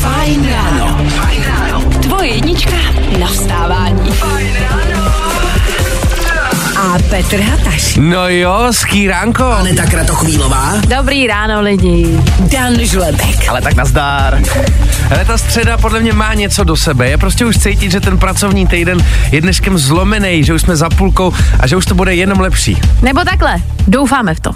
Fajn ráno. Tvoje jednička na vstávání. A Petr Hataš. No jo, skýránko. Aneta Kratochvílová. Dobrý ráno lidi. Dan Žlebek. Ale tak nazdár. Ale ta středa podle mě má něco do sebe. Je prostě už cítit, že ten pracovní týden je dneškem zlomený, že už jsme za půlkou a že už to bude jenom lepší. Nebo takhle, doufáme v to.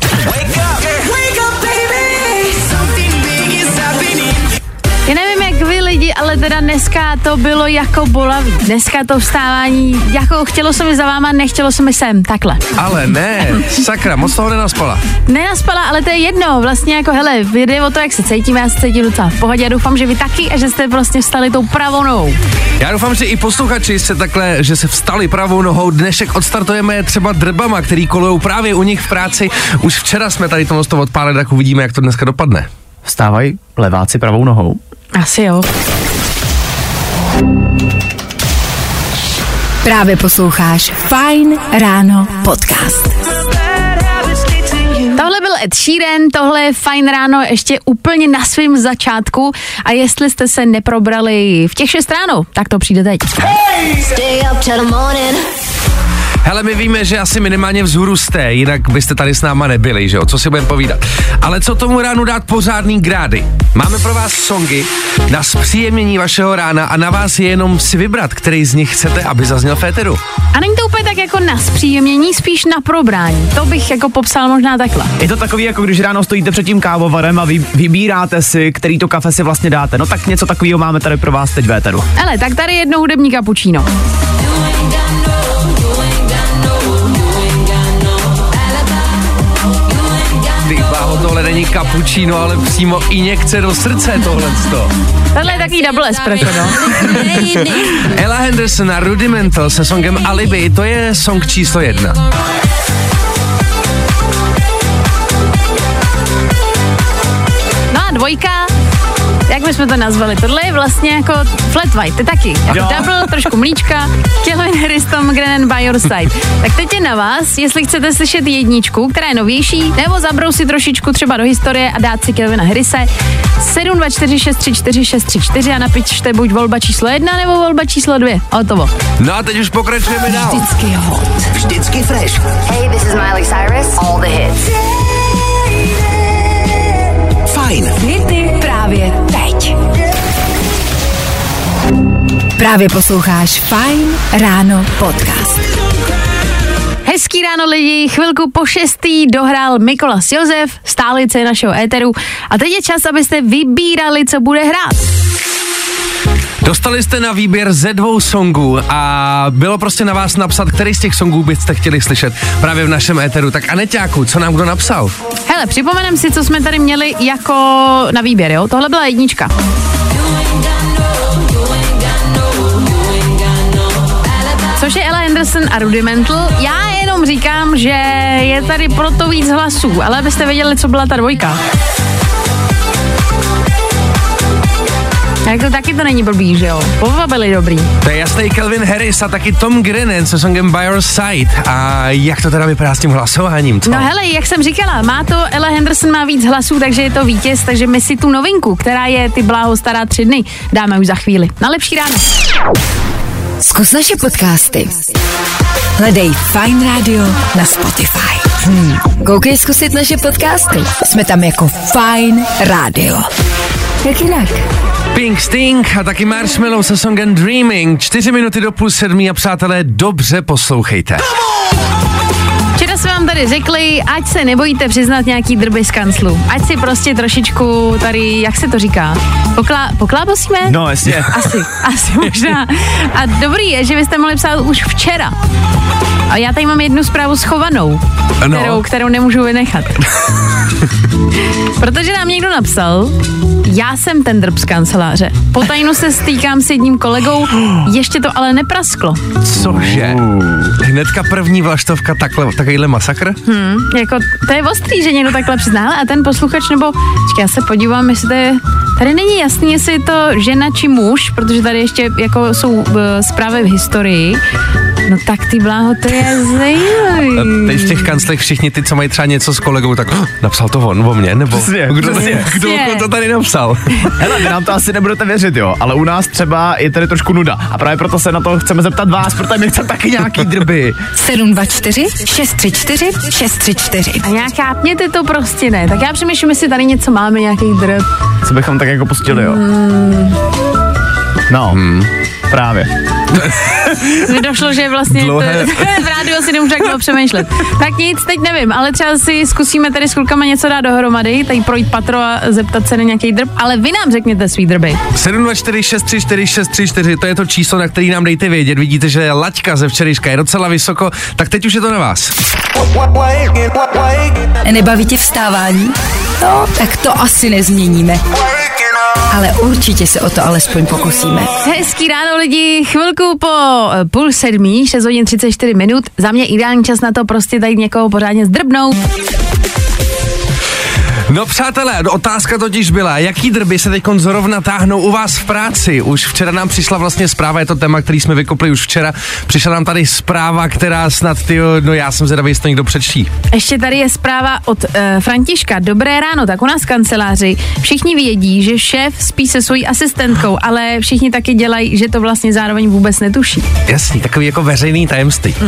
Já nevím, jak vy lidi, ale teda dneska to bylo jako bolavý. Dneska to vstávání, jako chtělo se mi za váma, nechtělo se mi sem, takhle. Ale ne, sakra, moc toho nenaspala. Nenaspala, ale to je jedno, vlastně jako hele, jde o to, jak se cítíme, já se cítím docela v pohodě, já doufám, že vy taky a že jste prostě vstali tou pravou nohou. Já doufám, že i posluchači se takhle, že se vstali pravou nohou. Dnešek odstartujeme třeba drbama, který kolují právě u nich v práci. Už včera jsme tady tomu to odpálili, tak uvidíme, jak to dneska dopadne. Vstávají leváci pravou nohou. Asi jo. Právě posloucháš Fajn ráno podcast. Tohle byl Ed Sheeran, tohle je fajn ráno ještě úplně na svém začátku a jestli jste se neprobrali v těch šest ráno, tak to přijde teď. Hele, my víme, že asi minimálně vzhůru jste, jinak byste tady s náma nebyli, že jo? Co si budeme povídat. Ale co tomu ránu dát pořádný grády? Máme pro vás songy na zpříjemnění vašeho rána a na vás je jenom si vybrat, který z nich chcete, aby zazněl féteru. A není to úplně tak jako na zpříjemnění, spíš na probrání. To bych jako popsal možná takhle. Je to takový, jako když ráno stojíte před tím kávovarem a vy, vybíráte si, který to kafe si vlastně dáte. No tak něco takového máme tady pro vás teď véteru. Ale tak tady jedno hudební kapučíno. Bláho, tohle není cappuccino, ale přímo injekce do srdce tohleto. Tohle je takový double espresso, no. Ella Henderson a Rudimental se songem Alibi, to je song číslo jedna. No a dvojka, jak bychom to nazvali? Tohle je vlastně jako flat white, ty taky. Jako Jo. double, trošku mlíčka, Calvin Harris, Tom Grennan by your side. Tak teď je na vás, jestli chcete slyšet jedničku, která je novější, nebo zabrousit trošičku třeba do historie a dát si Calvina Harrise. 724634634 a napište buď volba číslo jedna nebo volba číslo dvě. Hotovo. No a teď už pokračujeme dál. Vždycky hot. Vždycky fresh. Hey, this is Miley Cyrus. All the hits. Právě posloucháš Fajn ráno podcast. Hezký ráno lidi, chvilku po šestý dohrál Mikolas Josef, stálice našeho éteru a teď je čas, abyste vybírali, co bude hrát. Dostali jste na výběr ze dvou songů a bylo prostě na vás napsat, který z těch songů byste chtěli slyšet právě v našem éteru. Tak Aneťáku, co nám kdo napsal? Hele, připomenem si, co jsme tady měli jako na výběr, jo? Tohle byla jednička. Což je Ella Henderson a Rudimental. Já jenom říkám, že je tady proto víc hlasů, ale abyste věděli, co byla ta dvojka. Tak to taky to není blbý, že jo? Oba byli dobrý. To je jasný Calvin Harris a taky Tom Grennan se songem By Your Side. A jak to teda vypadá s tím hlasováním? Co? No hele, jak jsem říkala, má to Ella Henderson má víc hlasů, takže je to vítěz, takže my si tu novinku, která je ty bláho stará tři dny, dáme už za chvíli. Na lepší ráno. Zkus naše podcasty. Hledej Fajn Radio na Spotify. Hmm. Koukej zkusit naše podcasty. Jsme tam jako Fajn Radio. Jak jinak? Pink Sting a taky Marshmallow se songem Dreaming. Čtyři minuty do půl sedmí a přátelé, dobře poslouchejte. Vám tady řekli, ať se nebojíte přiznat nějaký drby z kanclu. Ať si prostě trošičku tady, jak se to říká, Poklá, poklábosíme? No jasně. Asi, asi možná. A dobrý je, že vy jste mohli psát už včera. A já tady mám jednu zprávu schovanou, No. kterou, kterou nemůžu vynechat. Protože nám někdo napsal, já jsem ten drb z kanceláře. Po tajnu se stýkám s jedním kolegou, ještě to ale neprasklo. Cože? Hnedka první vlaštovka, takhle, takovýhle masakr? Jako, to je ostrý, že někdo takhle přizná, a ten posluchač, nebo, já se podívám, jestli to je Tady není jasný, jestli je to žena či muž, protože tady ještě jako jsou uh, zprávy v historii. No tak ty bláho, to je zajímavý. Teď v těch kanclech všichni ty, co mají třeba něco s kolegou, tak oh, napsal to on o mně, nebo Přesně, kdo, přesně. kdo, kdo to tady napsal? Hele, vy nám to asi nebudete věřit, jo, ale u nás třeba je tady trošku nuda. A právě proto se na to chceme zeptat vás, protože my chceme taky nějaký drby. 724 634 634. A nějak chápněte to prostě ne. Tak já přemýšlím, jestli tady něco máme, nějaký drb. Co bychom tak jako pustili, jo? No, právě. Mi došlo, že vlastně Dlouhé- to, v rádiu si nemůžu takhle přemýšlet. Tak nic, teď nevím, ale třeba si zkusíme tady s klukama něco dát dohromady, tady projít patro a zeptat se na nějaký drb, ale vy nám řekněte svý drby. 724 634 634, to je to číslo, na který nám dejte vědět. Vidíte, že laťka ze včerejška je docela vysoko, tak teď už je to na vás. Nebaví tě vstávání? No, tak to asi nezměníme. Ale určitě se o to alespoň pokusíme. Hezký ráno lidi, chvilku po eh, půl sedmí, 6 hodin 34 minut. Za mě ideální čas na to prostě tady někoho pořádně zdrbnout. No přátelé, otázka totiž byla, jaký drby se teď zrovna táhnou u vás v práci? Už včera nám přišla vlastně zpráva, je to téma, který jsme vykopli už včera. Přišla nám tady zpráva, která snad, ty, no já jsem zvědavý, jestli to někdo přečtí. Ještě tady je zpráva od uh, Františka. Dobré ráno, tak u nás v kanceláři všichni vědí, že šéf spí se svojí asistentkou, ale všichni taky dělají, že to vlastně zároveň vůbec netuší. Jasný, takový jako veřejný tajemství.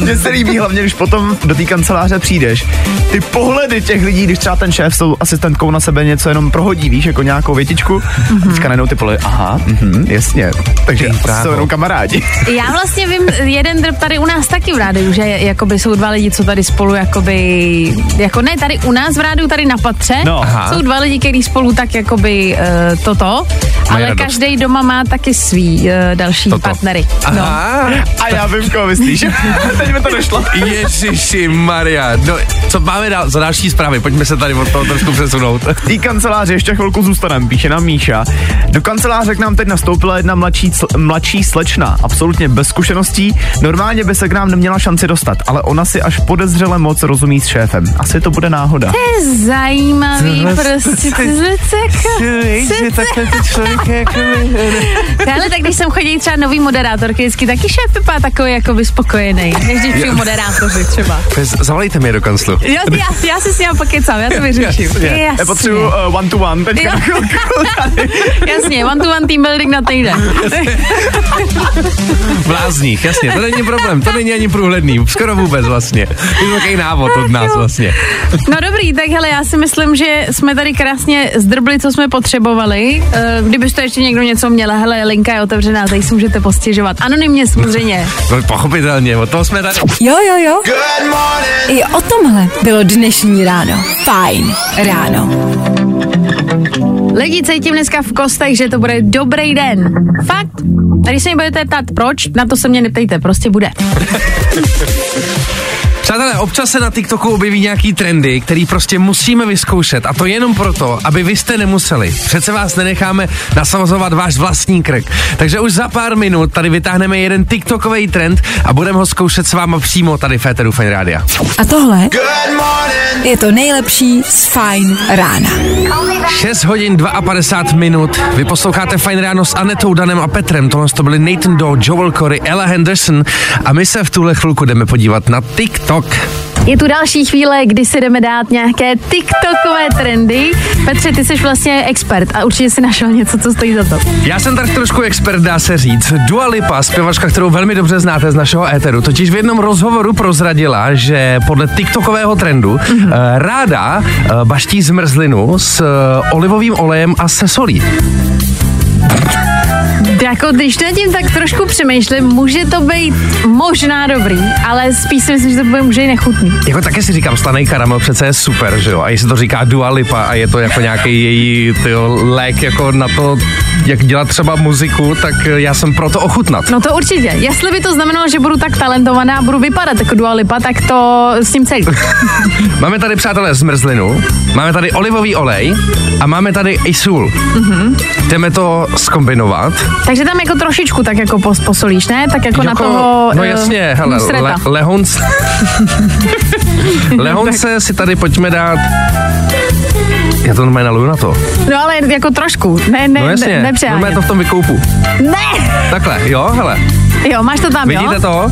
Mně se líbí hlavně, když potom do té kanceláře přijdeš. Ty pohledy těch lidí, když třeba ten šéf s tou asistentkou na sebe něco jenom prohodí, víš, jako nějakou větičku. Mm-hmm. Teďka najednou ty pohledy, aha, mhm, jasně. Takže jsou jenom kamarádi. Já vlastně vím jeden drb tady u nás taky v rádiu, že jakoby jsou dva lidi, co tady spolu jakoby, jako ne tady u nás v rádiu, tady na patře, No. Aha. jsou dva lidi, kteří spolu tak jakoby uh, toto, ale radost. každý doma má taky svý uh, další Toto. partnery. No. Aha. A já vím, koho myslíš. Teď mi to došlo. Ježiši Maria. No, co máme dál, za další zprávy? Pojďme se tady od toho trošku přesunout. V té kanceláři ještě chvilku zůstaneme, píše nám Míša. Do kanceláře k nám teď nastoupila jedna mladší, cl- mladší slečna, absolutně bez zkušeností. Normálně by se k nám neměla šanci dostat, ale ona si až podezřele moc rozumí s šéfem. Asi to bude náhoda. To je zajímavý, prostě ty jsi takhle ty člověk jako... Ale tak když jsem chodí třeba nový moderátorky, vždycky taky šéf vypadá takový jako vyspokojený, než když přijdu moderátoři třeba. Zavolejte mě do kanclu. Jo, já, já si s ním pokecám, já to vyřeším. Já potřebuji uh, one to one teďka Jo. Jasně, one to one team building na týden. V lázních, jasně, to není problém, to není ani průhledný, skoro vůbec vlastně. Je to takový návod od nás vlastně. No dobrý, tak hele, já si myslím, že jsme tady krásně zdrbli, co jsme potřebovali. Eh, Kdybyste ještě někdo něco měla, hele, linka je otevřená, tady si můžete postěžovat. Anonymně samozřejmě. No, pochopitelně, o toho jsme tady. Jo, jo, jo. I o tomhle bylo dnešní ráno. Fajn ráno. Lidi, cítím dneska v kostech, že to bude dobrý den. Fakt. A když se mi budete ptát proč, na to se mě neptejte, prostě bude. Přátelé, občas se na TikToku objeví nějaký trendy, který prostě musíme vyzkoušet a to jenom proto, aby vy jste nemuseli. Přece vás nenecháme nasazovat váš vlastní krk. Takže už za pár minut tady vytáhneme jeden TikTokový trend a budeme ho zkoušet s váma přímo tady v Féteru Fine Rádia. A tohle je to nejlepší z Fajn rána. 6 hodin 52 minut. Vy posloucháte Fine Ráno s Anetou, Danem a Petrem. Tohle to byli Nathan Doe, Joel Corey, Ella Henderson a my se v tuhle chvilku jdeme podívat na TikTok. Je tu další chvíle, kdy si jdeme dát nějaké TikTokové trendy. Petře, ty jsi vlastně expert a určitě si našel něco, co stojí za to. Já jsem tak trošku expert, dá se říct. Dua Lipa, zpěvačka, kterou velmi dobře znáte z našeho éteru, totiž v jednom rozhovoru prozradila, že podle TikTokového trendu mm-hmm. ráda uh, baští zmrzlinu s uh, olivovým olejem a se solí. Jako když nad tím tak trošku přemýšlím, může to být možná dobrý, ale spíš si myslím, že to bude může i nechutný. Jako také si říkám, slaný karamel přece je super, že jo? A jestli to říká Dua Lipa a je to jako nějaký její tyjo, lék jako na to, jak dělat třeba muziku, tak já jsem proto ochutnat. No to určitě. Jestli by to znamenalo, že budu tak talentovaná a budu vypadat jako Dua Lipa, tak to s tím celý. Máme tady, přátelé, zmrzlinu, máme tady olivový olej a máme tady i sůl. Mm-hmm. Jdeme to skombinovat. Takže tam jako trošičku tak jako pos, posolíš, ne? Tak jako, na toho No eh, jasně, hele, le, lehonce, lehonce si tady pojďme dát Já to normálně naluju na to. No ale jako trošku, ne, ne, No jasně, nepřehánět. to v tom vykoupu. Ne! Takhle, jo, hele. Jo, máš to tam, Vidíte jo? to?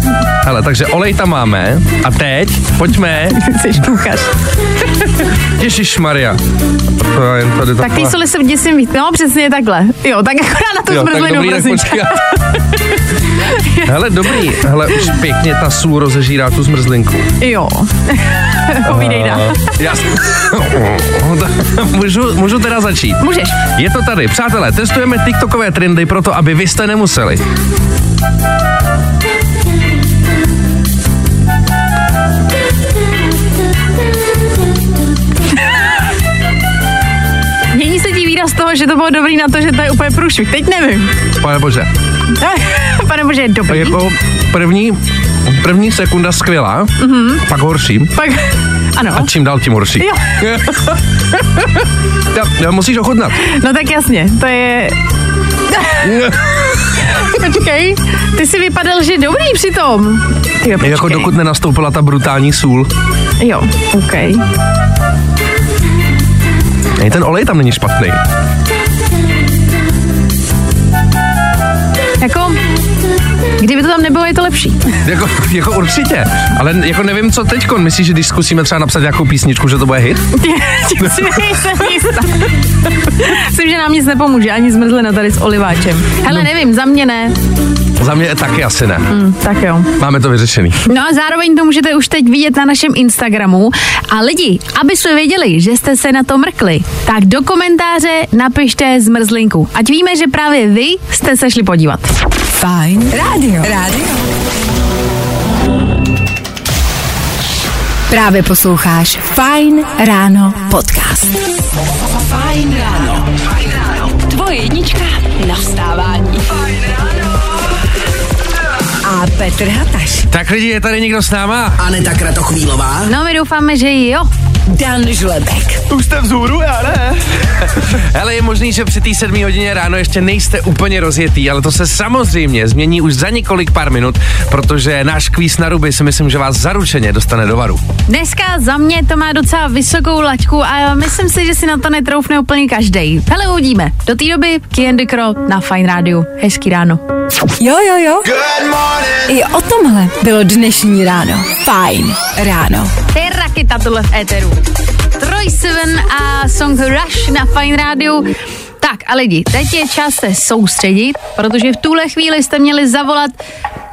Hele, takže olej tam máme. A teď, pojďme. Jsi kuchař. Ježíš Maria. To je tady Tak ty soli se děsím víc. No, přesně takhle. Jo, tak akorát na tu Jo, zmrzlinu, prosím. Hele, dobrý. Hele, už pěkně ta sůl rozežírá tu zmrzlinku. Jo. Povídej dál. Já... můžu, můžu teda začít. Můžeš. Je to tady. Přátelé, testujeme TikTokové trendy proto, aby vy jste nemuseli. Mění se ti výraz toho, že to bylo dobrý na to, že to je úplně průšvih. Teď nevím. Pane bože. Pane bože, je dobrý. Jako první, první sekunda skvělá, mm-hmm. pak horší. Pak, ano. A čím dál tím horší. Jo. ja, ja, musíš ochutnat. No tak jasně, to je... Počkej, ty si vypadal, že je dobrý přitom. Jo, počkej. Jako dokud nenastoupila ta brutální sůl. Jo, OK. Ani ten olej tam není špatný. Jako, kdyby to tam nebylo, je to lepší. Jako, jako určitě. Ale jako nevím, co teď. Myslíš, že když zkusíme třeba napsat nějakou písničku, že to bude hit? Myslím, že nám nic nepomůže, ani zmrzlina tady s oliváčem. Hele, nevím, za mě ne. Za mě taky asi ne. Hm, tak jo. Máme to vyřešený. No a zároveň to můžete už teď vidět na našem Instagramu. A lidi, aby jsme věděli, že jste se na to mrkli, tak do komentáře napište zmrzlinku. Ať víme, že právě vy jste se šli podívat. Fajn rádio. Rádio. Právě posloucháš Fajn ráno podcast. Fajn ráno. Tvoje jednička na vstávání. A Petr Hataš. Tak lidi, je tady někdo s náma? Aneta Kratochvílová. No my doufáme, že jo. Dan Žlebek. Už jste vzhůru, já ne. Hele, je možný, že při té 7 hodině ráno ještě nejste úplně rozjetý, ale to se samozřejmě změní už za několik pár minut, protože náš kvíz na ruby si myslím, že vás zaručeně dostane do varu. Dneska za mě to má docela vysokou laťku a myslím si, že si na to netroufne úplně každý. Hele, uvidíme. Do té doby Kiendy Kro na Fine Radio. Hezký ráno. Jo, jo, jo. I o tomhle bylo dnešní ráno. Fajn ráno. To je raketa tohle v éteru. Troj Seven a song Rush na Fine Radio. Tak a lidi, teď je čas se soustředit, protože v tuhle chvíli jste měli zavolat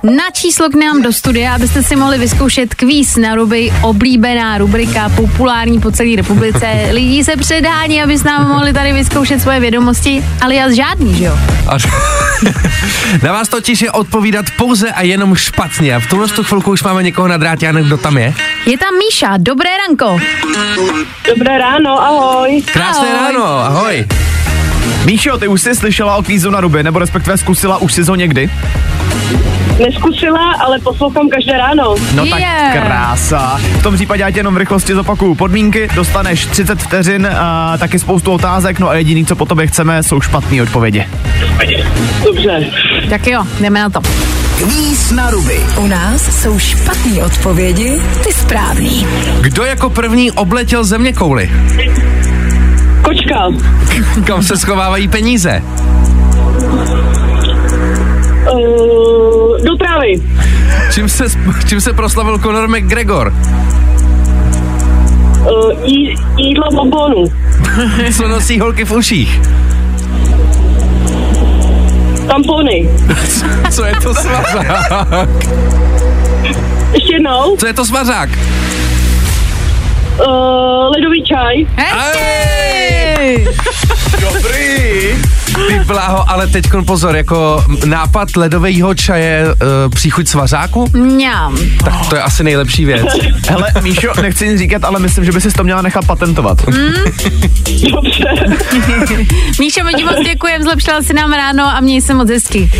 na číslo k nám do studia, abyste si mohli vyzkoušet kvíz na ruby, oblíbená rubrika, populární po celé republice. Lidi se předhání, aby s námi mohli tady vyzkoušet svoje vědomosti, ale já žádný, že jo? A na vás totiž je odpovídat pouze a jenom špatně. A v tuhle tu chvilku už máme někoho na drátě, a nevím, kdo tam je. Je tam Míša, dobré ranko. Dobré ráno, ahoj. Krásné Ahoj. ráno, ahoj. Míšo, ty už jsi slyšela o kvízu na ruby, nebo respektive zkusila už si ho někdy? Neskusila, ale poslouchám každé ráno. No tak Yeah. krása. V tom případě já tě jenom v rychlosti zopakuju podmínky, dostaneš 30 vteřin, a taky spoustu otázek, no a jediný, co po tobě chceme, jsou špatné odpovědi. Dobře. Tak jo, jdeme na to. Kvíz na ruby. U nás jsou špatné odpovědi, ty správný. Kdo jako první obletěl země kouly? Kočka. Kam se schovávají peníze? Uh, do trávy. Čím se, čím se proslavil Conor McGregor? Uh, jí, jídlo bombonu. Co nosí holky v uších? Tampony. Co je to svařák? Ještě jednou. Co je to svařák? Uh, ledový čaj. Hezky! Dobrý. Ty bláho, ale teď pozor, jako nápad ledového čaje uh, příchuť svařáku? Mňam. Tak to je asi nejlepší věc. Hele, Míšo, nechci nic říkat, ale myslím, že by si to měla nechat patentovat. Dobře. Míšo, my ti moc děkujem, zlepšila si nám ráno a měj se moc hezky.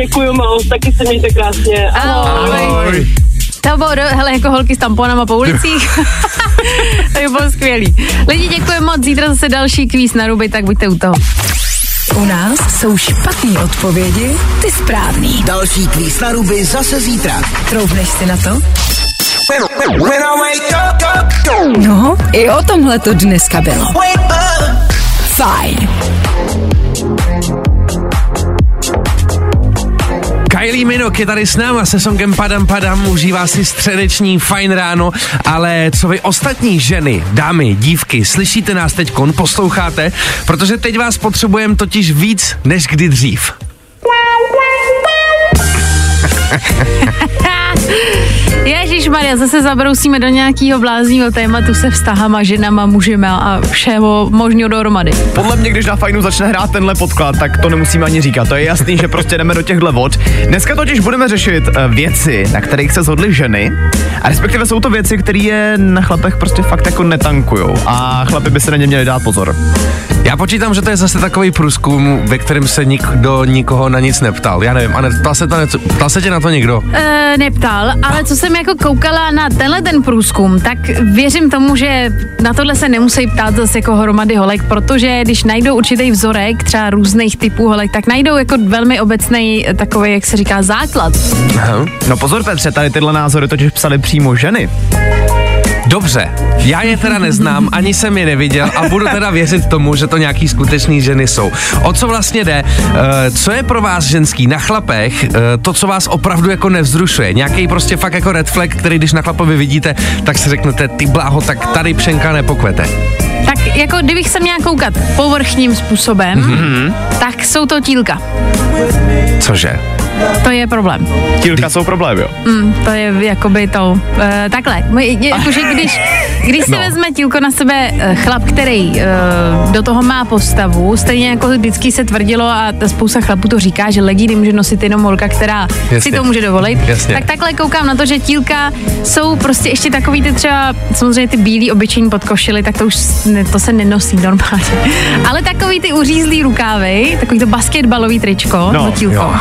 Děkuji moc, taky se mějte krásně. Ahoj. Ahoj. To bylo, hele, jako holky s tamponama po ulicích. to by bylo skvělý. Lidi, děkuji moc, zítra zase další kvíz na ruby, tak buďte u toho. U nás jsou špatné odpovědi, ty správný. Další kvíz na ruby zase zítra. Troufneš si na to? No, i o tomhle to dneska bylo. Minogue je tady s náma se songem Padam Padam, užívá si středeční fajn ráno, ale co vy ostatní ženy, dámy, dívky, slyšíte nás teď, posloucháte, protože teď vás potřebujeme totiž víc než kdy dřív. Ježíš Maria, zase zabrousíme do nějakého blázního tématu se vztahama, ženama, mužima a všeho možného dohromady. Podle mě, když na fajnu začne hrát tenhle podklad, tak to nemusíme ani říkat. To je jasný, že prostě jdeme do těchto vod. Dneska totiž budeme řešit eh, věci, na kterých se zhodly ženy. A respektive jsou to věci, které je na chlapech prostě fakt jako netankujou. A chlapi by se na ně měli dát pozor. Já počítám, že to je zase takový průzkum, ve kterém se nikdo nikoho na nic neptal. Já nevím, a ne, ptal se, to, ptal se tě na to někdo? E, neptal, ale co jsem jako koukala na tenhle ten průzkum, tak věřím tomu, že na tohle se nemusí ptát zase jako hromady holek, protože když najdou určitý vzorek, třeba různých typů holek, tak najdou jako velmi obecný takový, jak se říká, základ. Aha. No pozor Petře, tady tyhle názory totiž psali přímo ženy. Dobře, já je teda neznám, ani jsem je neviděl a budu teda věřit tomu, že to nějaký skutečný ženy jsou. O co vlastně jde? E, co je pro vás ženský na chlapech? E, to, co vás opravdu jako nevzrušuje. Nějaký prostě fakt jako red flag, který když na chlapovi vidíte, tak si řeknete, ty bláho, tak tady pšenka nepokvete. Tak jako kdybych se měla koukat povrchním způsobem, mm-hmm. tak jsou to tílka. Cože? To je problém. Tílka jsou problém, jo? Mm, to je jakoby to. Uh, takhle, jakože když, když si no. vezme tílko na sebe uh, chlap, který uh, do toho má postavu, stejně jako vždycky se tvrdilo a ta spousta chlapů to říká, že legíny může nosit jenom holka, která Jasně. si to může dovolit, Jasně. tak takhle koukám na to, že tílka jsou prostě ještě takový ty třeba, samozřejmě ty bílý obyčejní podkošily, tak to už ne, to se nenosí normálně. Ale takový ty uřízlý rukávy, takový to basketbalový tričko, no, to tílko. Jo.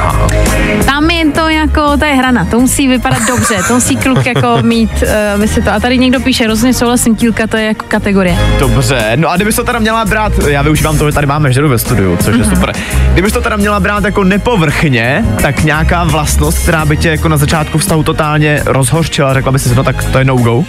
Tam je to jako, to je hrana, to musí vypadat dobře, to musí kluk jako mít, uh, aby se to, a tady někdo píše, rozhodně souhlasím, tílka, to je jako kategorie. Dobře, no a kdybys to teda měla brát, já využívám to, že tady máme ženu ve studiu, což mm-hmm. je mhm. super. Kdybys to teda měla brát jako nepovrchně, tak nějaká vlastnost, která by tě jako na začátku vztahu totálně rozhořčila, řekla by si, no tak to je no go?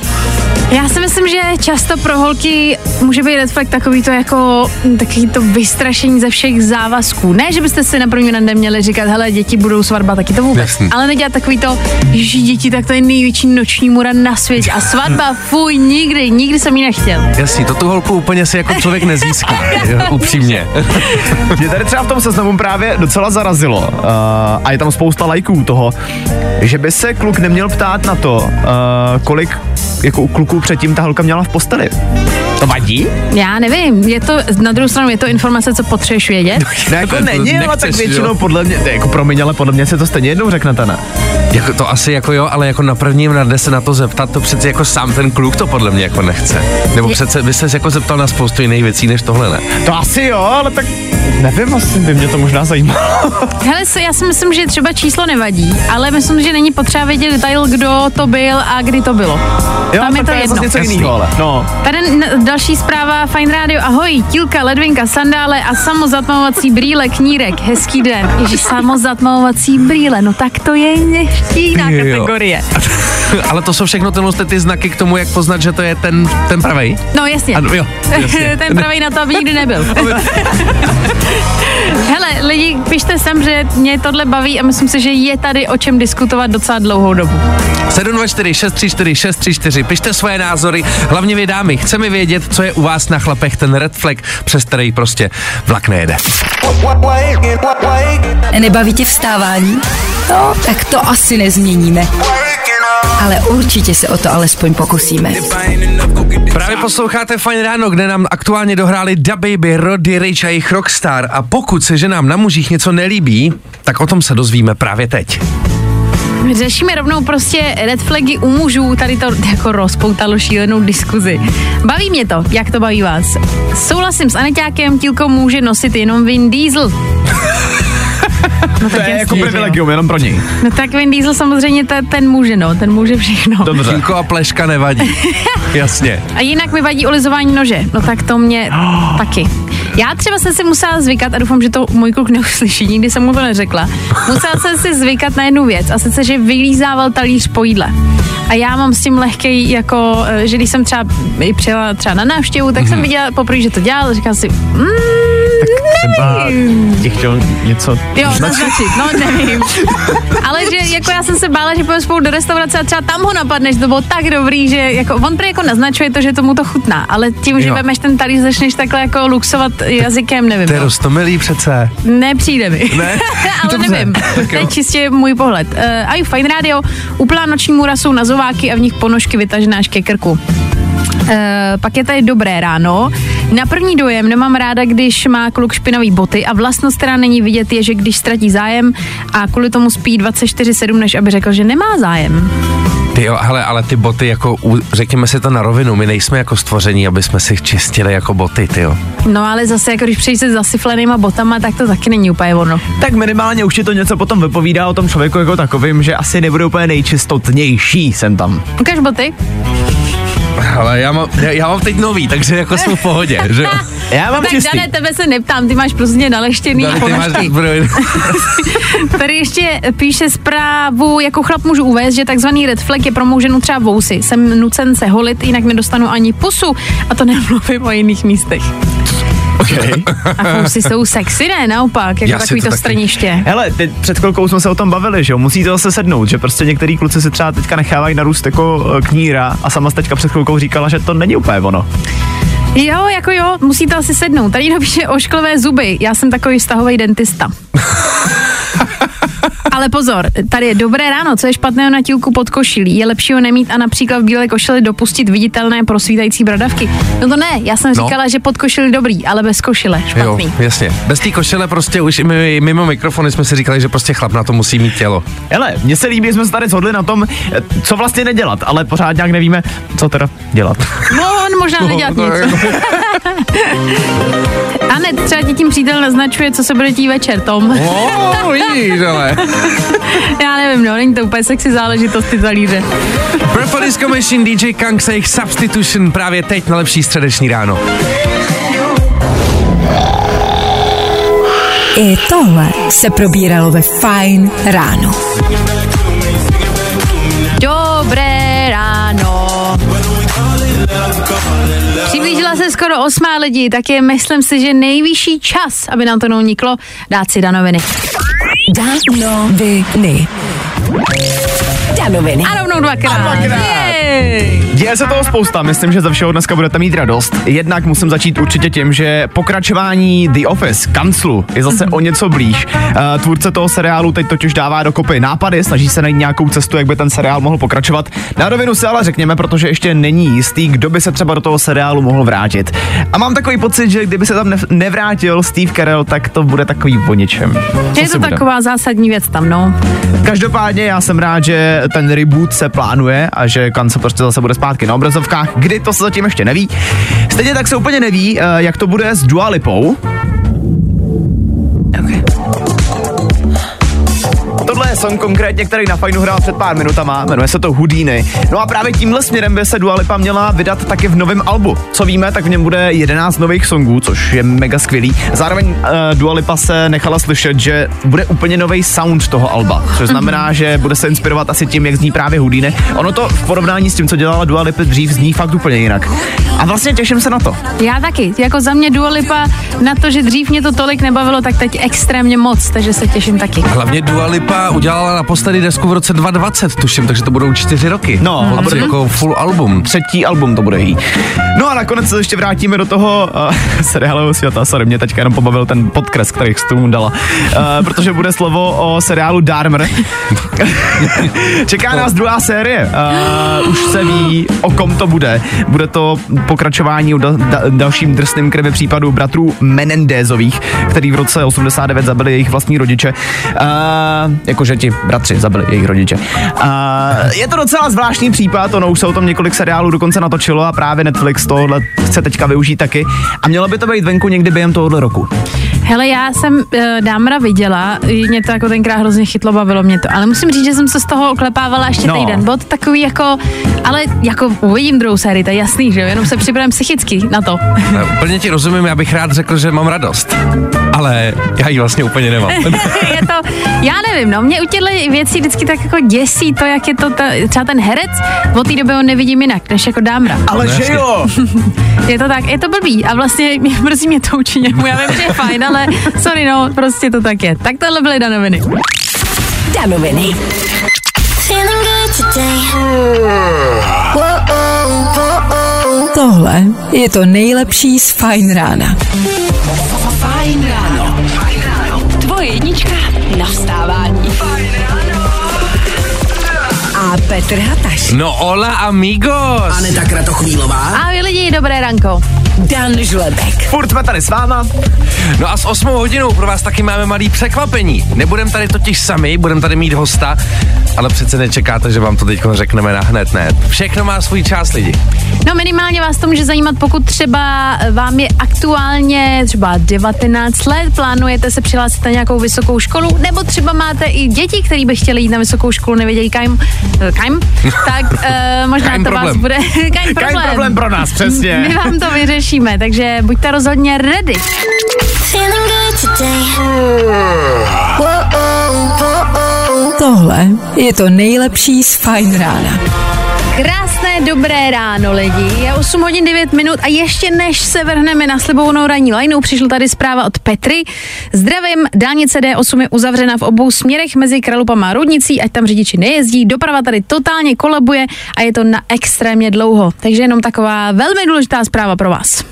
Já si myslím, že často pro holky může být red flag takový to jako takový to vystrašení ze všech závazků. Ne, že byste si na první rande měli říkat, hele, děti budou svatba, taky to vůbec. Jasný. Ale nedělat takový to, že děti, tak to je největší noční mura na světě. A svatba, fuj, nikdy, nikdy jsem ji nechtěl. Jasný, to tu holku úplně si jako člověk nezíská, upřímně. Mě tady třeba v tom seznamu právě docela zarazilo uh, a je tam spousta lajků toho, že by se kluk neměl ptát na to, uh, kolik jako u kluků předtím ta holka měla v posteli. To vadí? Já nevím, je to, na druhou stranu je to informace, co potřebuješ vědět. Ne, jako není, ale tak většinou jo. podle mě, jako promiň, ale podle mě se to stejně jednou řeknete, ne? Jako to asi jako jo, ale jako na prvním rade se na to zeptat, to přece jako sám ten kluk to podle mě jako nechce. Nebo je... přece by se jako zeptal na spoustu jiných věcí, než tohle ne. To asi jo, ale tak nevím, asi by mě to možná zajímalo. Hele, já si myslím, že třeba číslo nevadí, ale myslím, že není potřeba vědět detail, kdo to byl a kdy to bylo. Jo, Tam je to, je jedno. něco jiného, ale. No. Tady další zpráva, Fine Radio, ahoj, tílka, ledvinka, sandále a samozatmavovací brýle, knírek, hezký den. Ježíš, samozatmavovací brýle, no tak to je ještě jiná kategorie. ale to jsou všechno tyhle ty znaky k tomu, jak poznat, že to je ten, ten pravej? No jasně. Ano, jo, jasně. ten pravej na to, aby nikdy nebyl. Hele, lidi, pište sem, že mě tohle baví a myslím si, že je tady o čem diskutovat docela dlouhou dobu. 724 634 634 pište svoje názory, hlavně vy dámy, chceme vědět, co je u vás na chlapech ten red flag, přes který prostě vlak nejede. Nebaví tě vstávání? No, tak to asi nezměníme. Ale určitě se o to alespoň pokusíme. Právě posloucháte Fine Ráno, kde nám aktuálně dohráli Da Baby, Roddy Rich a jejich Rockstar a pokud se ženám na mužích něco nelíbí, tak o tom se dozvíme právě teď. Řešíme rovnou prostě red flagy u mužů, tady to jako rozpoutalo šílenou diskuzi. Baví mě to, jak to baví vás. Souhlasím s Aneťákem, tílko může nosit jenom Vin Diesel. No To tak je jasně, jako privilegium, jenom pro něj. No tak Vin Diesel samozřejmě ten, ten může, no, ten může všechno. Dobře. Činko a pleška nevadí. Jasně. A jinak mi vadí olizování nože. No tak to mě taky. Já třeba jsem si musela zvykat, a doufám, že to můj kluk neuslyší, nikdy jsem mu to neřekla. Musela jsem si zvykat na jednu věc, a sice, že vylízával talíř po jídle. A já mám s tím lehkej, jako, eh, že když jsem třeba i přijela třeba na návštěvu, tak jsem viděla poprvé, že to dělal, a říkala si, mm, Třeba ti chtěl něco Jo, naznačit, no nevím. Ale že jako já jsem se bála, že půjdeme spolu do restaurace a třeba tam ho napadne, že to bylo tak dobrý, že jako on prý jako naznačuje to, že tomu to chutná, ale tím, že Jo. vemeš ten talíř, začneš takhle jako luxovat jazykem, nevím. To je no. rostomilý přece. Nepřijde mi. Ne? ale Dobře. nevím. Tak To je čistě můj pohled. Uh, a jo, Fine Radio, úplná noční můra jsou na zováky a v nich ponožky vytažené až ke krku. Uh, pak je tady dobré ráno. Na první dojem nemám ráda, když má kluk špinavý boty a vlastnost, která není vidět, je, že když ztratí zájem a kvůli tomu spí 24-7, než aby řekl, že nemá zájem. Ty jo, hele, ale ty boty, jako, řekněme si to na rovinu, my nejsme jako stvoření, aby jsme si čistili jako boty, ty jo. No ale zase, jako když přijdeš se zasyflenýma botama, tak to taky není úplně ono. Tak minimálně už ti to něco potom vypovídá o tom člověku jako takovým, že asi nebude úplně nejčistotnější jsem tam. Ukaž boty. Ale já mám, já, já mám teď nový, takže jako jsme v pohodě, že. Já mám tak čistý. Dané, tebe se neptám, ty máš prostě naleštěný Dane, ty máš. Tady ještě píše zprávu, jako chlap můžu uvést, že takzvaný red flag je pro mou ženu třeba vousy. Jsem nucen se holit, jinak nedostanu ani pusu a to nemluvím o jiných místech. Okay. A fousy jsou sexy, ne? Naopak, jako Já takový to to taky- strniště. Hele, teď před chvilkou jsme se o tom bavili, že jo, musíte zase sednout, že prostě některý kluci si třeba teďka nechávají narůst jako eh, kníra a sama teďka před chvilkou říkala, že to není úplně ono. Jo, jako jo, musíte asi sednout. Tady někdo píše ošklivé zuby. Já jsem takový stahový dentista. Ale pozor, tady je dobré ráno, co je špatného na tílku pod košilí. Je lepší ho nemít a například v bílé košili dopustit viditelné prosvítající bradavky. No to ne, já jsem No. říkala, že pod košili dobrý, ale bez košile Jo, špatný. jasně. Bez té košile prostě už i my, mimo mikrofony jsme si říkali, že prostě chlap na to musí mít tělo. Hele, mně se líbí, že jsme se tady shodli na tom, eh, co vlastně nedělat, ale pořád nějak nevíme, co teda dělat. No, on možná nedělat No, nic. A ne, třeba ti tím přítel naznačuje, co se bude tí večer, Tom. Oh, vidíš, ale. Já nevím, no, není to úplně sexy záležitost ty talíře. Purple Disco Machine DJ Kang se jich Substitution právě teď na lepší středeční ráno. I tohle se probíralo ve Fine ráno. Dobré ráno. Přiblížila se skoro osmá lidi, tak je myslím si, že nejvyšší čas, aby nám to neuniklo, dát si danoviny. Danoviny. Danoviny. A rovnou dvakrát. A dvakrát. Jej. Děje se toho spousta, myslím, že ze všeho dneska budete mít radost. Jednak musím začít určitě tím, že pokračování The Office, kanclu, je zase o něco blíž. Uh, tvůrce toho seriálu teď totiž dává dokopy nápady, snaží se najít nějakou cestu, jak by ten seriál mohl pokračovat. Na rovinu si ale řekněme, protože ještě není jistý, kdo by se třeba do toho seriálu mohl vrátit. A mám takový pocit, že kdyby se tam nev- nevrátil Steve Carell, tak to bude takový o ničem. Co Je to budem? taková zásadní věc tam, no. Každopádně já jsem rád, že ten reboot se plánuje a že Kance prostě zase bude zpátky na obrazovkách. Kdy to se zatím ještě neví. Stejně tak se úplně neví, eh, jak to bude s Dua Song konkrétně, který na Fajnu hrál před pár minutama, jmenuje se to Houdini. No a právě tímhle směrem by se Dua Lipa měla vydat taky v novém albu. Co víme, tak v něm bude 11 nových songů, což je mega skvělý. Zároveň uh, Dua Lipa se nechala slyšet, že bude úplně nový sound toho alba, což znamená, že bude se inspirovat asi tím, jak zní právě Houdini. Ono to v porovnání s tím, co dělala Dua Lipa dřív, zní fakt úplně jinak. A vlastně těším se na to. Já taky. Jako za mě Dua Lipa na to, že dřív mě to tolik nebavilo, tak teď extrémně moc, takže se těším taky. Hlavně Dua Lipa udělala naposledy desku v roce 2020, tuším, takže to budou čtyři roky. No, a a bude jako full album. třetí album to bude jí. No a nakonec se ještě vrátíme do toho uh, seriálového světa. Sorry, mě teďka jenom pobavil ten podkres, který jsi tomu dala. Uh, protože bude slovo o seriálu Dharmer. Čeká nás druhá série. Uh, už se ví, o kom to bude. Bude to pokračování o da, da, dalším drsným krvi případu bratrů Menendezových, který v roce 89 zabili jejich vlastní rodiče. Uh, jakože ti bratři zabili jejich rodiče. Uh, je to docela zvláštní případ, ono už se o tom několik seriálů dokonce natočilo a právě Netflix tohle chce teďka využít taky. A mělo by to být venku někdy během tohohle roku. Hele, já jsem uh, Dámra viděla, mě to jako tenkrát hrozně chytlo, bavilo mě to, ale musím říct, že jsem se z toho oklepávala ještě No. týden. To takový jako, ale jako uvidím druhou sérii, to je jasný, že jo, jenom se připravím psychicky na to. No, Úplně ti rozumím, já bych rád řekl, že mám radost. Ale já ji vlastně úplně nemám. je to, já nevím, no, mě u těchto věcí vždycky tak jako děsí to, jak je to ta, třeba ten herec, od té doby ho nevidím jinak, než jako Dámra. Ale že jo! Je to tak, je to blbý a vlastně mě mrzí mě to učině já vím, že je fajn, ale sorry no, prostě to tak je. Tak tohle byly danoviny. Danoviny. Tohle je to nejlepší z Fine rána. Fajn ráno. Tvoje jednička na vstávání. A Petr Hataš. No hola amigos. Aneta Kratochvílová. A vy lidi, dobré ranko. Dan Žlebek. Furt jsme tady s váma. No a s 8 hodinou pro vás taky máme malý překvapení. Nebudem tady totiž sami, budeme tady mít hosta, ale přece nečekáte, že vám to teď řekneme na hned, ne? Všechno má svůj čas lidi. No minimálně vás to může zajímat, pokud třeba vám je aktuálně třeba 19 let, plánujete se přihlásit na nějakou vysokou školu, nebo třeba máte i děti, které by chtěli jít na vysokou školu, nevěděli kam, kam tak uh, možná Kaim to vás problém. bude kaim problém. Jaký problém pro nás, přesně. My vám to vyřešíme, takže buďte rozhodně ready. Tohle je to nejlepší z Fine rána. Dobré ráno lidi, je 8 hodin 9 minut a ještě než se vrhneme na slibovanou ranní lajnou, přišla tady zpráva od Petry. Zdravím, dálnice D8 je uzavřena v obou směrech mezi Kralupama a Roudnicí, ať tam řidiči nejezdí, doprava tady totálně kolabuje a je to na extrémně dlouho. Takže jenom taková velmi důležitá zpráva pro vás.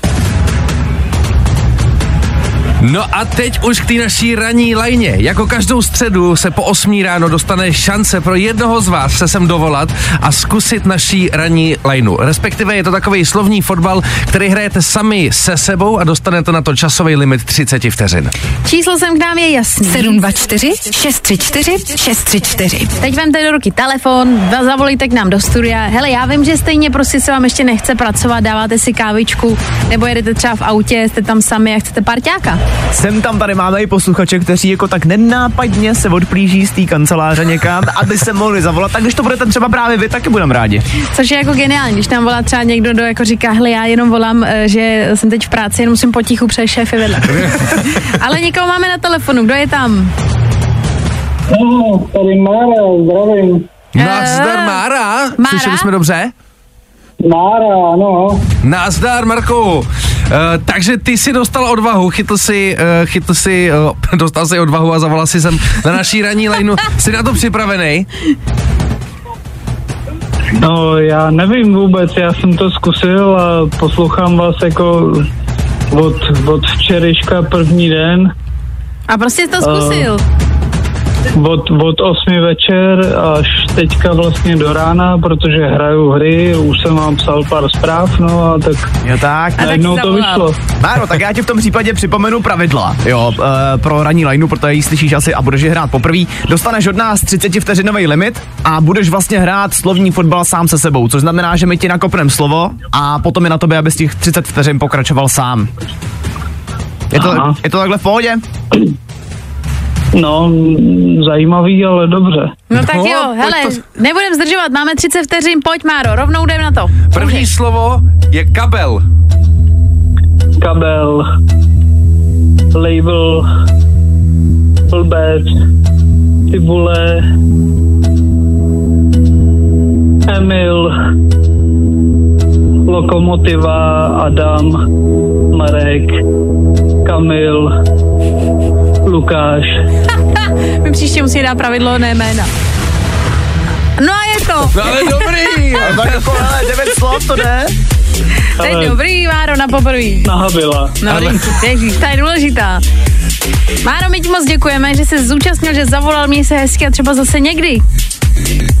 No a teď už k té naší ranní lajně. Jako každou středu se po 8 ráno dostane šance pro jednoho z vás se sem dovolat a zkusit naší ranní lajnu. Respektive je to takový slovní fotbal, který hrajete sami se sebou a dostanete na to časový limit 30 vteřin. Číslo sem k nám je jasný. 724 634 634. Teď vemte do ruky telefon, zavolejte k nám do studia. Hele, já vím, že stejně prostě se vám ještě nechce pracovat, dáváte si kávičku, nebo jedete třeba v autě, jste tam sami a chcete parťáka. Sem tam tady máme i posluchače, kteří jako tak nenápadně se odplíží z té kanceláře někam, aby se mohli zavolat. Tak když to budete třeba právě vy, taky budeme rádi. Což je jako geniální, když nám volá třeba někdo, kdo jako říká, hele, já jenom volám, eh, že jsem teď v práci, jenom musím potichu přes šéfy vedle. Ale někoho máme na telefonu, kdo je tam? No, tady Mára, zdravím. Nazdar, Mára. Mára? Slyšeli jsme dobře? Mára, no. Nazdar, Marku. Uh, takže ty si dostal odvahu, chytl si, uh, chytl si, uh, dostal si odvahu a zavolal si sem na naší ranní lajnu. Jsi na to připravený? No, já nevím vůbec, já jsem to zkusil a poslouchám vás jako od, od včerejška první den, A prostě jsi to zkusil. Od, od 8 večer až teďka vlastně do rána, protože hraju hry, už jsem vám psal pár zpráv, no a tak Jo tak. tak najednou to zavolal. vyšlo. Máro, tak já ti v tom případě připomenu pravidla, jo, uh, pro ranní lineu, protože ji slyšíš asi a budeš ji hrát poprvé. Dostaneš od nás 30 vteřinový limit a budeš vlastně hrát slovní fotbal sám se sebou, což znamená, že my ti nakopneme slovo a potom je na tobě, abys těch 30 vteřin pokračoval sám. Je to, Aha. je to takhle v pohodě? No, zajímavý, ale dobře. No tak No, jo, pojď hele, to- nebudem zdržovat, máme 30 vteřin, pojď Máro, rovnou jdem na to. První slovo je kabel. Kabel, label, blbec, cibule, Emil, Lokomotiva, Adam, Marek, Kamil, Lukáš. My příště musíme dát pravidlo, ne jména. No a je to. No ale dobrý. Tak jako, hele, 9 slov to jde. Teď Ale- dobrý, Máro, na poprvý. Nahabila. No, ale... ježíš, ta je důležitá. Máro, my ti moc děkujeme, že jsi zúčastnil, že zavolal mě se hezky a třeba zase někdy.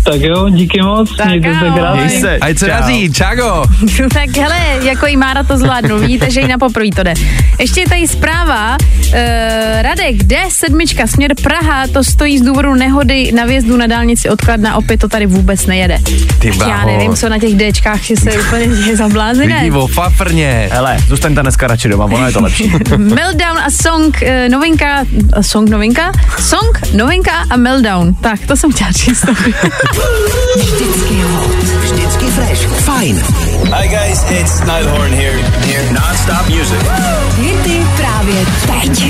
Tak jo, díky moc, Tak mějte se krásně. Ať se daří, čago. tak hele, jako i Mára to zvládnu, vidíte, že i na poprvé to jde. Ještě je tady zpráva, uh, Radek, D7, směr Praha, to stojí z důvodu nehody na vjezdu na dálnici odkladna, opět to tady vůbec nejede. Ty Já bláho. nevím, co na těch Dčkách si se úplně děje za blázinec. Vidí o fafrně. Hele, zůstaňte dneska radši doma, ono je to lepší. Meltdown a song eh, novinka, a song novinka, song novinka a meltdown. Tak, to jsem chtěla číst. Vždycky hot, vždycky fresh. Fajn. Hi guys, it's Nilehorn here. Here, non-stop music. Hity právě teď.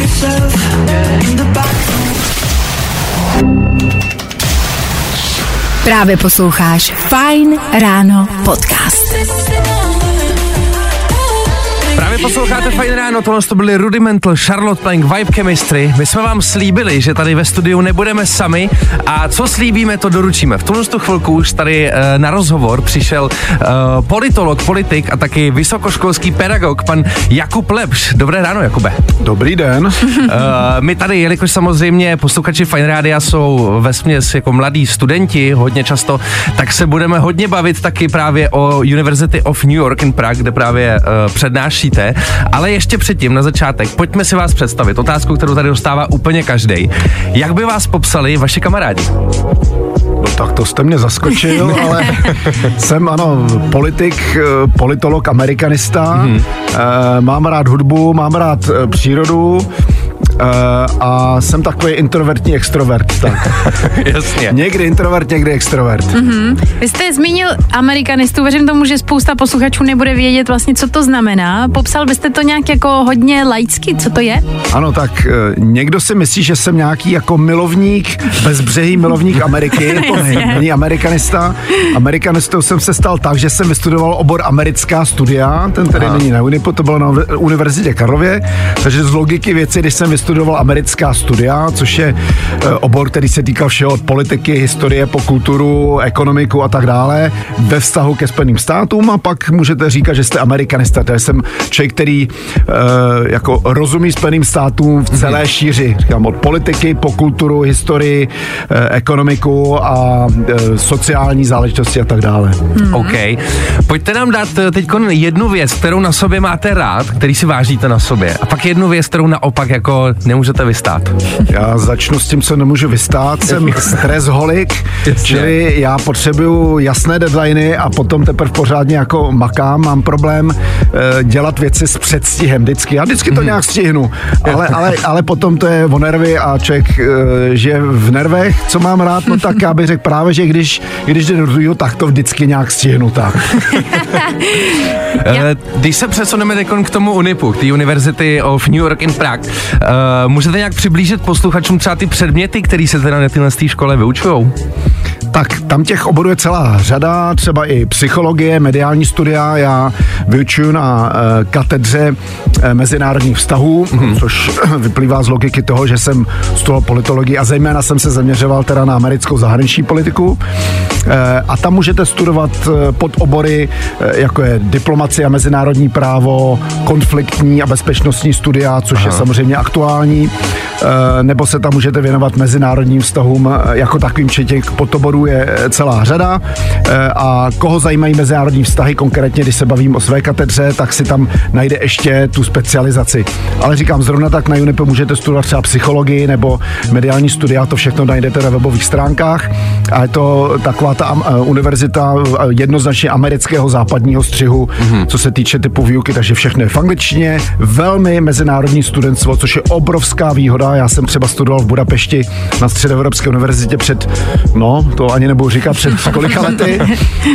Právě posloucháš Fine Ráno podcast. Právě posloucháte Fajn ráno, tohle to byly Rudimental, Charlotte Plank, Vibe Chemistry. My jsme vám slíbili, že tady ve studiu nebudeme sami a co slíbíme, to doručíme. V tuhle tu chvilku už tady uh, na rozhovor přišel uh, politolog, politik a taky vysokoškolský pedagog, pan Jakub Lepš. Dobré ráno, Jakube. Dobrý den. Uh, my tady, jelikož samozřejmě posluchači Fine Rádia jsou ve směs jako mladí studenti hodně často, tak se budeme hodně bavit taky právě o University of New York in Prague, kde právě uh, přednášíte. Ale ještě předtím, na začátek, pojďme si vás představit. Otázku, kterou tady dostává úplně každý. Jak by vás popsali vaši kamarádi? No tak to jste mě zaskočil, ale jsem ano politik, eh, politolog, amerikanista, Mhm. mm. mám rád hudbu, mám rád eh, přírodu a jsem takový introvertní extrovert. Tak. Jasně. Někdy introvert, někdy extrovert. Mhm. Vy jste zmínil amerikanistu, věřím tomu, že spousta posluchačů nebude vědět vlastně, co to znamená. Popsal byste to nějak jako hodně laicky, co to je? Ano, tak eh, někdo si myslí, že jsem nějaký jako milovník, bezbřehý milovník Ameriky, to není, není amerikanista. Amerikanistou jsem se stal tak, že jsem vystudoval obor americká studia, ten tedy není na Unipu, to bylo na Univ- Univerzitě Karlově, takže z logiky věci, když jsem vystudoval americká studia, což je eh, obor, který se týkal všeho od politiky, historie po kulturu, ekonomiku a tak dále, ve vztahu ke Spojeným státům a pak můžete říkat, že jste amerikanista, takže jsem člověk, který eh, jako rozumí Spojeným státům v celé šíři, říkám od politiky po kulturu, historii, eh, ekonomiku a sociální záležitosti a tak dále. Hmm. OK. Pojďte nám dát teď jednu věc, kterou na sobě máte rád, který si vážíte na sobě. A pak jednu věc, kterou naopak jako nemůžete vystát. Já začnu s tím, co nemůžu vystát. Jsem stresholik, čili já potřebuju jasné deadliny a potom teprve pořádně jako makám. Mám problém eh, dělat věci s předstihem vždycky. Já vždycky to Mhm. nějak stihnu, ale, ale, ale potom to je o nervy a člověk eh, žije v nervech. Co mám rád, no tak já bych řekl právě, že když, když jde do druhého, tak to vždycky nějak stihnu. Tak. Eh, Když se přesuneme k tomu UNIPu, k té University of New York in Prague, uh, můžete nějak přiblížit posluchačům třeba ty předměty, které se teda na téhle té škole vyučují? Tak tam těch oborů je celá řada, třeba i psychologie, mediální studia. Já vyučuju na uh, katedře mezinárodních vztahů, mm-hmm. což vyplývá z logiky toho, že jsem studoval politologii a zejména jsem se zaměřoval teda na americkou zahraniční politiku. Uh, a tam můžete studovat uh, pod obory, jako je diplomacie a mezinárodní právo, konfliktní a bezpečnostní studia, což Aha. je samozřejmě aktuální, nebo se tam můžete věnovat mezinárodním vztahům jako takovým, či těch podoborů je eh, celá řada eh, a koho zajímají mezinárodní vztahy, konkrétně když se bavím o své katedře, tak si tam najde ještě tu specializaci. Ale říkám, zrovna tak na UNIP můžete studovat třeba psychologii nebo mediální studia, to všechno najdete na webových stránkách a je to taková ta eh, univerzita eh, jednoznačně amerického západního střihu, mm-hmm. co se týče typu výuky, takže všechno je v angličtině, velmi mezinárodní studentstvo, což je obrovská výhoda. Já jsem třeba studoval v Budapešti na Středoevropské univerzitě před, no, to ani nebudu říkat před kolika lety.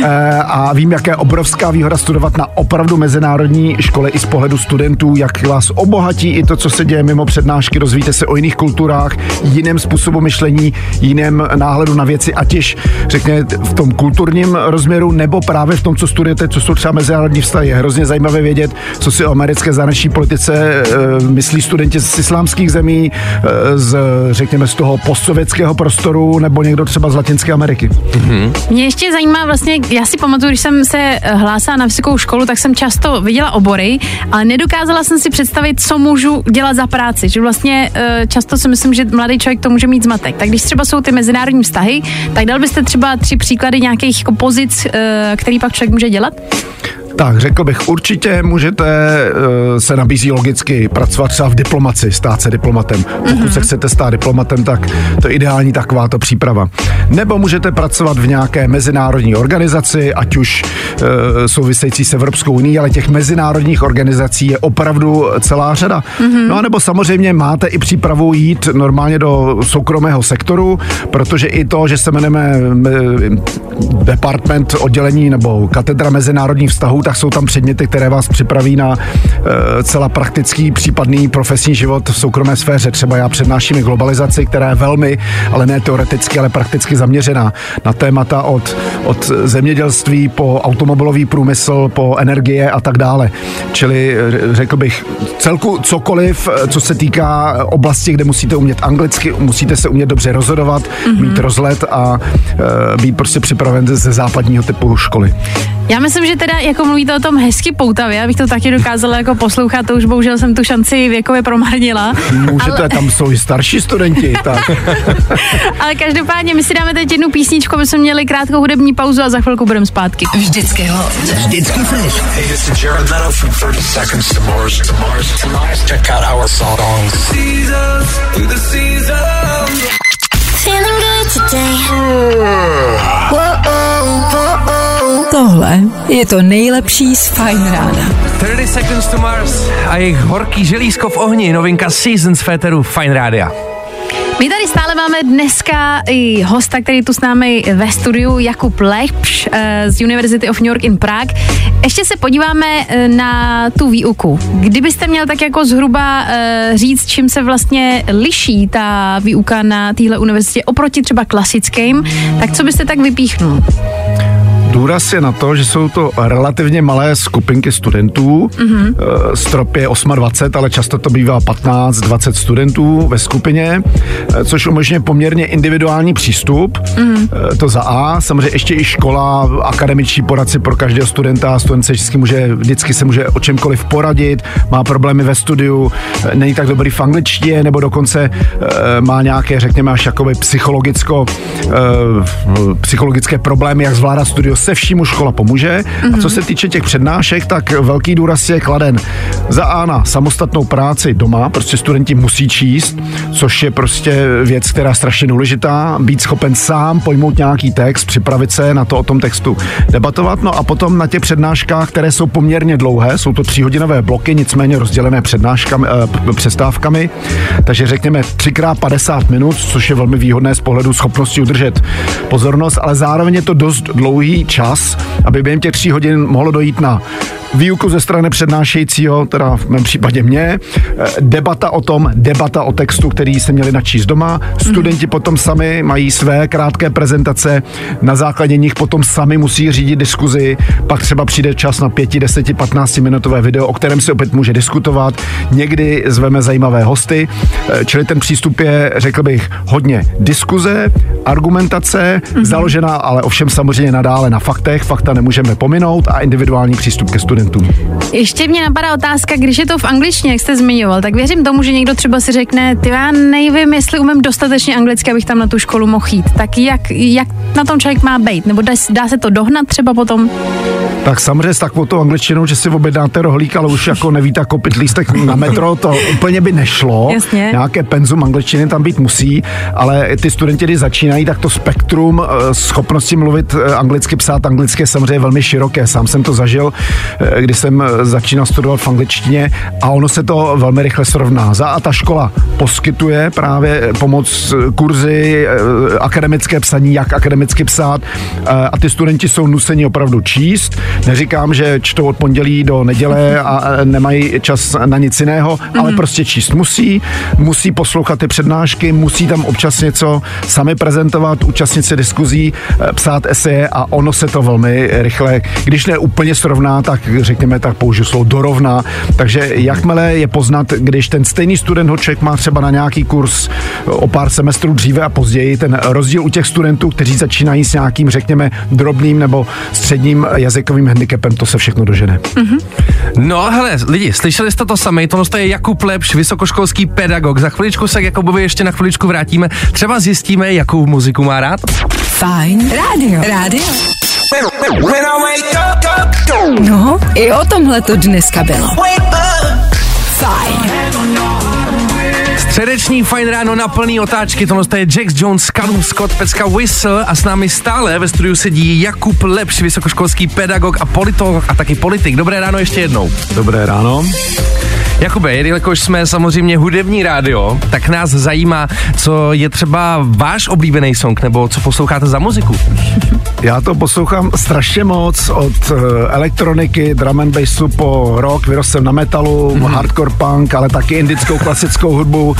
E, a vím, jaká je obrovská výhoda studovat na opravdu mezinárodní škole i z pohledu studentů, jak vás obohatí i to, co se děje mimo přednášky, rozvíjíte se o jiných kulturách, jiném způsobu myšlení, jiném náhledu na věci, ať již řekněme v tom kulturním rozměru, nebo právě v tom, co studujete, co jsou třeba mezinárodní vztahy. Je hrozně zajímavé vědět, co si o americké zahraniční politice e, myslí studenti z islámských zemí, e, z, řekněme, z toho postsovětského prostoru, nebo někdo třeba z Latinské Ameriky. Mm-hmm. Mě ještě zajímá vlastně, já si pamatuju, když jsem se hlásila na vysokou školu, tak jsem často viděla obory, ale nedokázala jsem si představit, co můžu dělat za práci. Že vlastně eh, často si myslím, že mladý člověk to může mít zmatek. Tak když třeba jsou ty mezinárodní vztahy, tak dal byste třeba tři příklady nějakých pozic, eh, který pak člověk může dělat? Tak, řekl bych, určitě můžete uh, se nabízí logicky pracovat třeba v diplomaci, stát se diplomatem. Pokud mm-hmm. se chcete stát diplomatem, tak to je ideální takováto příprava. Nebo můžete pracovat v nějaké mezinárodní organizaci, ať už uh, související s Evropskou unii, ale těch mezinárodních organizací je opravdu celá řada. Mm-hmm. No a nebo samozřejmě máte i přípravu jít normálně do soukromého sektoru, protože i to, že se jmenujeme department oddělení nebo katedra mezinárodních vztahů, tak jsou tam předměty, které vás připraví na uh, celá praktický případný profesní život v soukromé sféře. Třeba já přednáším i globalizaci, která je velmi, ale ne teoreticky, ale prakticky zaměřená na témata od, od zemědělství po automobilový průmysl, po energie a tak dále. Čili řekl bych, celku cokoliv, co se týká oblasti, kde musíte umět anglicky, musíte se umět dobře rozhodovat, mm-hmm. mít rozhled a uh, být prostě připraven ze západního typu školy. Já myslím, že teda jako mluvíte o tom hezky poutavě, abych to taky dokázala jako poslouchat, to už bohužel jsem tu šanci věkově promarnila. Můžete, ale... tam jsou i starší studenti, tak. ale každopádně my si dáme teď jednu písničku, aby jsme měli krátkou hudební pauzu a za chvilku budeme zpátky. Vždycky ho. Vždycky fresh. Hey, this is Jared Leto from 30 Seconds to Mars. To Mars, to Mars. Check out our songs. Seasons, through the seasons. Feeling good today. Whoa, whoa, whoa. Tohle je to nejlepší z Fine Rána. 30 Seconds to Mars a jejich horký želízko v ohni, novinka Seasons Féteru Fine Rádia. My tady stále máme dneska i hosta, který tu s námi ve studiu, Jakub Lepš eh, z University of New York in Prague. Ještě se podíváme eh, na tu výuku. Kdybyste měl tak jako zhruba eh, říct, čím se vlastně liší ta výuka na téhle univerzitě oproti třeba klasickým, tak co byste tak vypíchnul? Důraz je na to, že jsou to relativně malé skupinky studentů. Mm-hmm. Strop je 28, ale často to bývá 15-20 studentů ve skupině, eh, což umožňuje poměrně individuální přístup. Mm-hmm. To za A. Samozřejmě ještě i škola, akademičtí poradci pro každého studenta. Student se vždycky může, vždycky se může o čemkoliv poradit, má problémy ve studiu, není tak dobrý v angličtině, nebo dokonce má nějaké, řekněme, až jakoby psychologicko, psychologické problémy, jak zvládat studio se všímu škola pomůže. Mm-hmm. A co se týče těch přednášek, tak velký důraz je kladen za A na samostatnou práci doma, prostě studenti musí číst, což je prostě věc, která je strašně důležitá, být schopen sám pojmout nějaký text, připravit se na to o tom textu debatovat, no a potom na těch přednáškách, které jsou poměrně dlouhé, jsou to tříhodinové bloky, nicméně rozdělené přednáškami, e, přestávkami, takže řekněme 3x50 minut, což je velmi výhodné z pohledu schopnosti udržet pozornost, ale zároveň je to dost dlouhý čas, aby během těch tří hodin mohlo dojít na výuku ze strany přednášejícího, teda v mém případě mě, eh, debata o tom, debata o textu, který se měli načíst doma. Studenti mm. potom sami mají své krátké prezentace, na základě nich potom sami musí řídit diskuzi, pak třeba přijde čas na 5, 10, 15 minutové video, o kterém se opět může diskutovat. Někdy zveme zajímavé hosty, eh, čili ten přístup je, řekl bych, hodně diskuze, argumentace, mm. založená ale ovšem samozřejmě nadále na faktech, fakta nemůžeme pominout a individuální přístup ke studentům. Ještě mě napadá otázka, když je to v angličtině, jak jste zmiňoval, tak věřím tomu, že někdo třeba si řekne, ty já nevím, jestli umím dostatečně anglicky, abych tam na tu školu mohl jít. Tak jak, jak na tom člověk má být? Nebo dá, dá se to dohnat třeba potom? Tak samozřejmě s takovou angličtinou, že si objednáte rohlík, ale už jako nevíte koupit lístek na metro, to úplně by nešlo. Jasně. Nějaké penzum angličtiny tam být musí, ale ty studenti, když začínají, tak to spektrum eh, schopnosti mluvit eh, anglicky, psát anglicky je samozřejmě velmi široké. Sám jsem to zažil, eh, když jsem začínal studovat v angličtině a ono se to velmi rychle srovná. Za a ta škola poskytuje právě pomoc kurzy, akademické psaní, jak akademicky psát a ty studenti jsou nuceni opravdu číst, Neříkám, že čtou od pondělí do neděle a nemají čas na nic jiného, mm-hmm. ale prostě číst musí, musí poslouchat ty přednášky, musí tam občas něco sami prezentovat, účastnit se diskuzí, eh, psát eseje a ono se to velmi rychle, když ne úplně srovná, tak řekněme tak použiju slovo dorovná. Takže jakmile je poznat, když ten stejný student ho člověk má třeba na nějaký kurz o pár semestrů dříve a později, ten rozdíl u těch studentů, kteří začínají s nějakým, řekněme, drobným nebo středním jazykovým handicapem to se všechno dožene. Mm-hmm. No hele, lidi, slyšeli jste to sami, tohle je Jakub Lepš, vysokoškolský pedagog. Za chviličku se k Jakubovi ještě na chviličku vrátíme. Třeba zjistíme, jakou muziku má rád. Fajn. Rádio. Rádio. No, i o tomhle to dneska bylo. Středeční fajn ráno na plný otáčky, tohle je Jax Jones, Callum Scott, Pecka Whistle a s námi stále ve studiu sedí Jakub Lepš, vysokoškolský pedagog a politolog a taky politik. Dobré ráno ještě jednou. Dobré ráno. Jakube, jelikož jsme samozřejmě hudební rádio, tak nás zajímá, co je třeba váš oblíbený song, nebo co posloucháte za muziku. Já to poslouchám strašně moc od uh, elektroniky, drum and bassu po rock, vyrostl jsem na metalu, mm-hmm. hardcore punk, ale taky indickou klasickou hudbu,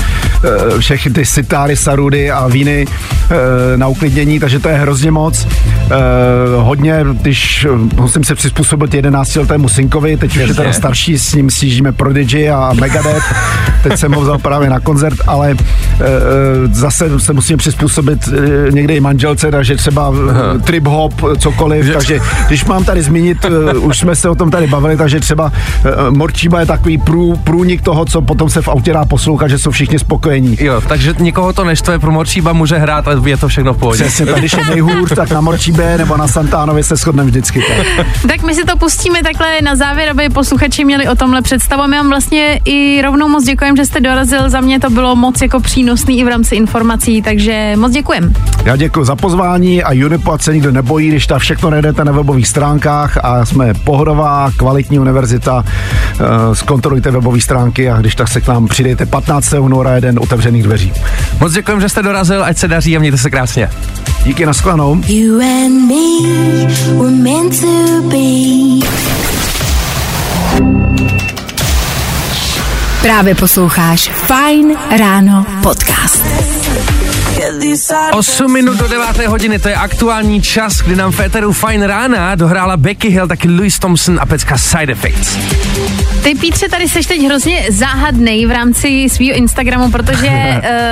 všechny ty sitáry, sarudy a víny uh, na uklidnění, takže to je hrozně moc. Uh, hodně, když musím se přizpůsobit 11 letému synkovi, teď už je teda starší, s ním sjíždíme Prodigy a Megadeth, teď jsem ho vzal právě na koncert, ale zase se musím přizpůsobit někde i manželce, takže třeba trip hop, cokoliv, že... takže když mám tady zmínit, už jsme se o tom tady bavili, takže třeba Morčíba je takový prů, průnik toho, co potom se v autě dá poslouchat, že jsou všichni spokojení. Jo, takže nikoho to neštve, pro Morčíba může hrát, ale je to všechno v pohodě. Přesně, tak když je nejhůř, tak na Morčíbe nebo na Santánovi se shodneme vždycky. Tak. Tak my si to pustíme takhle na závěr, aby posluchači měli o tomhle představu. A My vám vlastně i rovnou moc děkujeme, že jste dorazil. Za mě to bylo moc jako přínosný i v rámci informací, takže moc děkujem. Já děkuji za pozvání a Unipo se nikdo nebojí, když ta všechno najdete na webových stránkách a jsme pohodová, kvalitní univerzita. Uh, zkontrolujte webové stránky a když tak se k nám přidejte 15. února jeden otevřených dveří. Moc děkujeme, že jste dorazil, ať se daří a mějte se krásně. Díky, nashledanou. You and me were meant to be. Právě posloucháš Fajn ráno podcast. 8 minut do 9. hodiny, to je aktuální čas, kdy nám v Eteru Fine rána dohrála Becky Hill, taky Louis Thompson a pecka Side Effects. Ty Pítře, tady seš teď hrozně záhadnej v rámci svého Instagramu, protože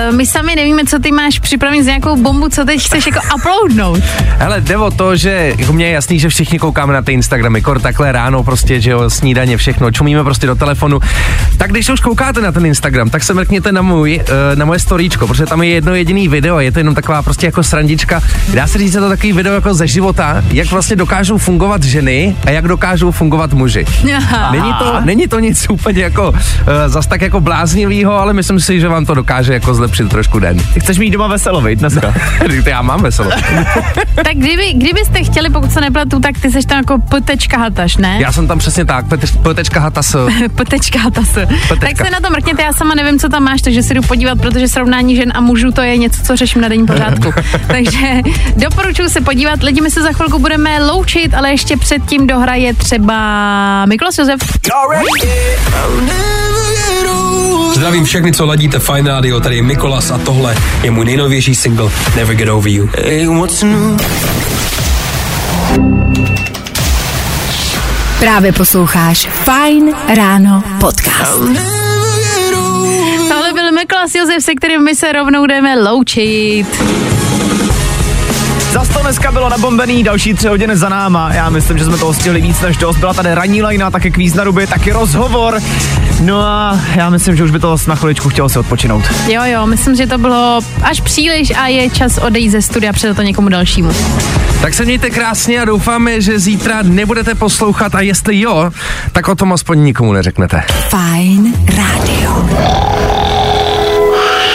uh, my sami nevíme, co ty máš připravený z nějakou bombu, co teď chceš jako uploadnout. Hele, jde o to, že jako mně je jasný, že všichni koukáme na ty Instagramy, kor takhle ráno prostě, že jo, snídaně, všechno, čumíme prostě do telefonu. Tak když už koukáte na ten Instagram, tak se mrkněte na můj, uh, na moje storíčko, protože tam je jedno jediný video, je to jenom taková prostě jako srandička. Dá se říct, že to takový video jako ze života, jak vlastně dokážou fungovat ženy a jak dokážou fungovat muži. Není to, není to nic úplně jako uh, zas tak jako bláznivýho, ale myslím si, že vám to dokáže jako zlepšit trošku den. Ty chceš mít doma veselo, vejď dneska. Já mám veselo. tak kdyby, kdybyste chtěli, pokud se nepletu, tak ty seš tam jako ptečka hataš, ne? Já jsem tam přesně tak, Petečka Hatas. Ptečka hatas. Tak se na to mrkněte, já sama nevím, co tam máš, takže si jdu podívat, protože srovnání žen a mužů to je něco, co řeším na denní pořádku. takže doporučuji se podívat, lidi my se za chvilku budeme loučit, ale ještě předtím dohraje třeba Miklos Josef. Zdravím všechny, co ladíte Fine Radio, tady je Mikolas a tohle je můj nejnovější single Never Get Over You. Hey, what's new? Právě posloucháš Fajn ráno podcast. Byl Miklas Josef, se kterým my se rovnou jdeme loučit. Zas to dneska bylo nabombený, další tři hodiny za náma. Já myslím, že jsme toho stihli víc než dost. Byla tady ranní lajna, taky kvíz na ruby, taky rozhovor. No a já myslím, že už by to na chviličku chtělo si odpočinout. Jo, jo, myslím, že to bylo až příliš a je čas odejít ze studia před to někomu dalšímu. Tak se mějte krásně a doufáme, že zítra nebudete poslouchat a jestli jo, tak o tom aspoň nikomu neřeknete. Fajn rádio.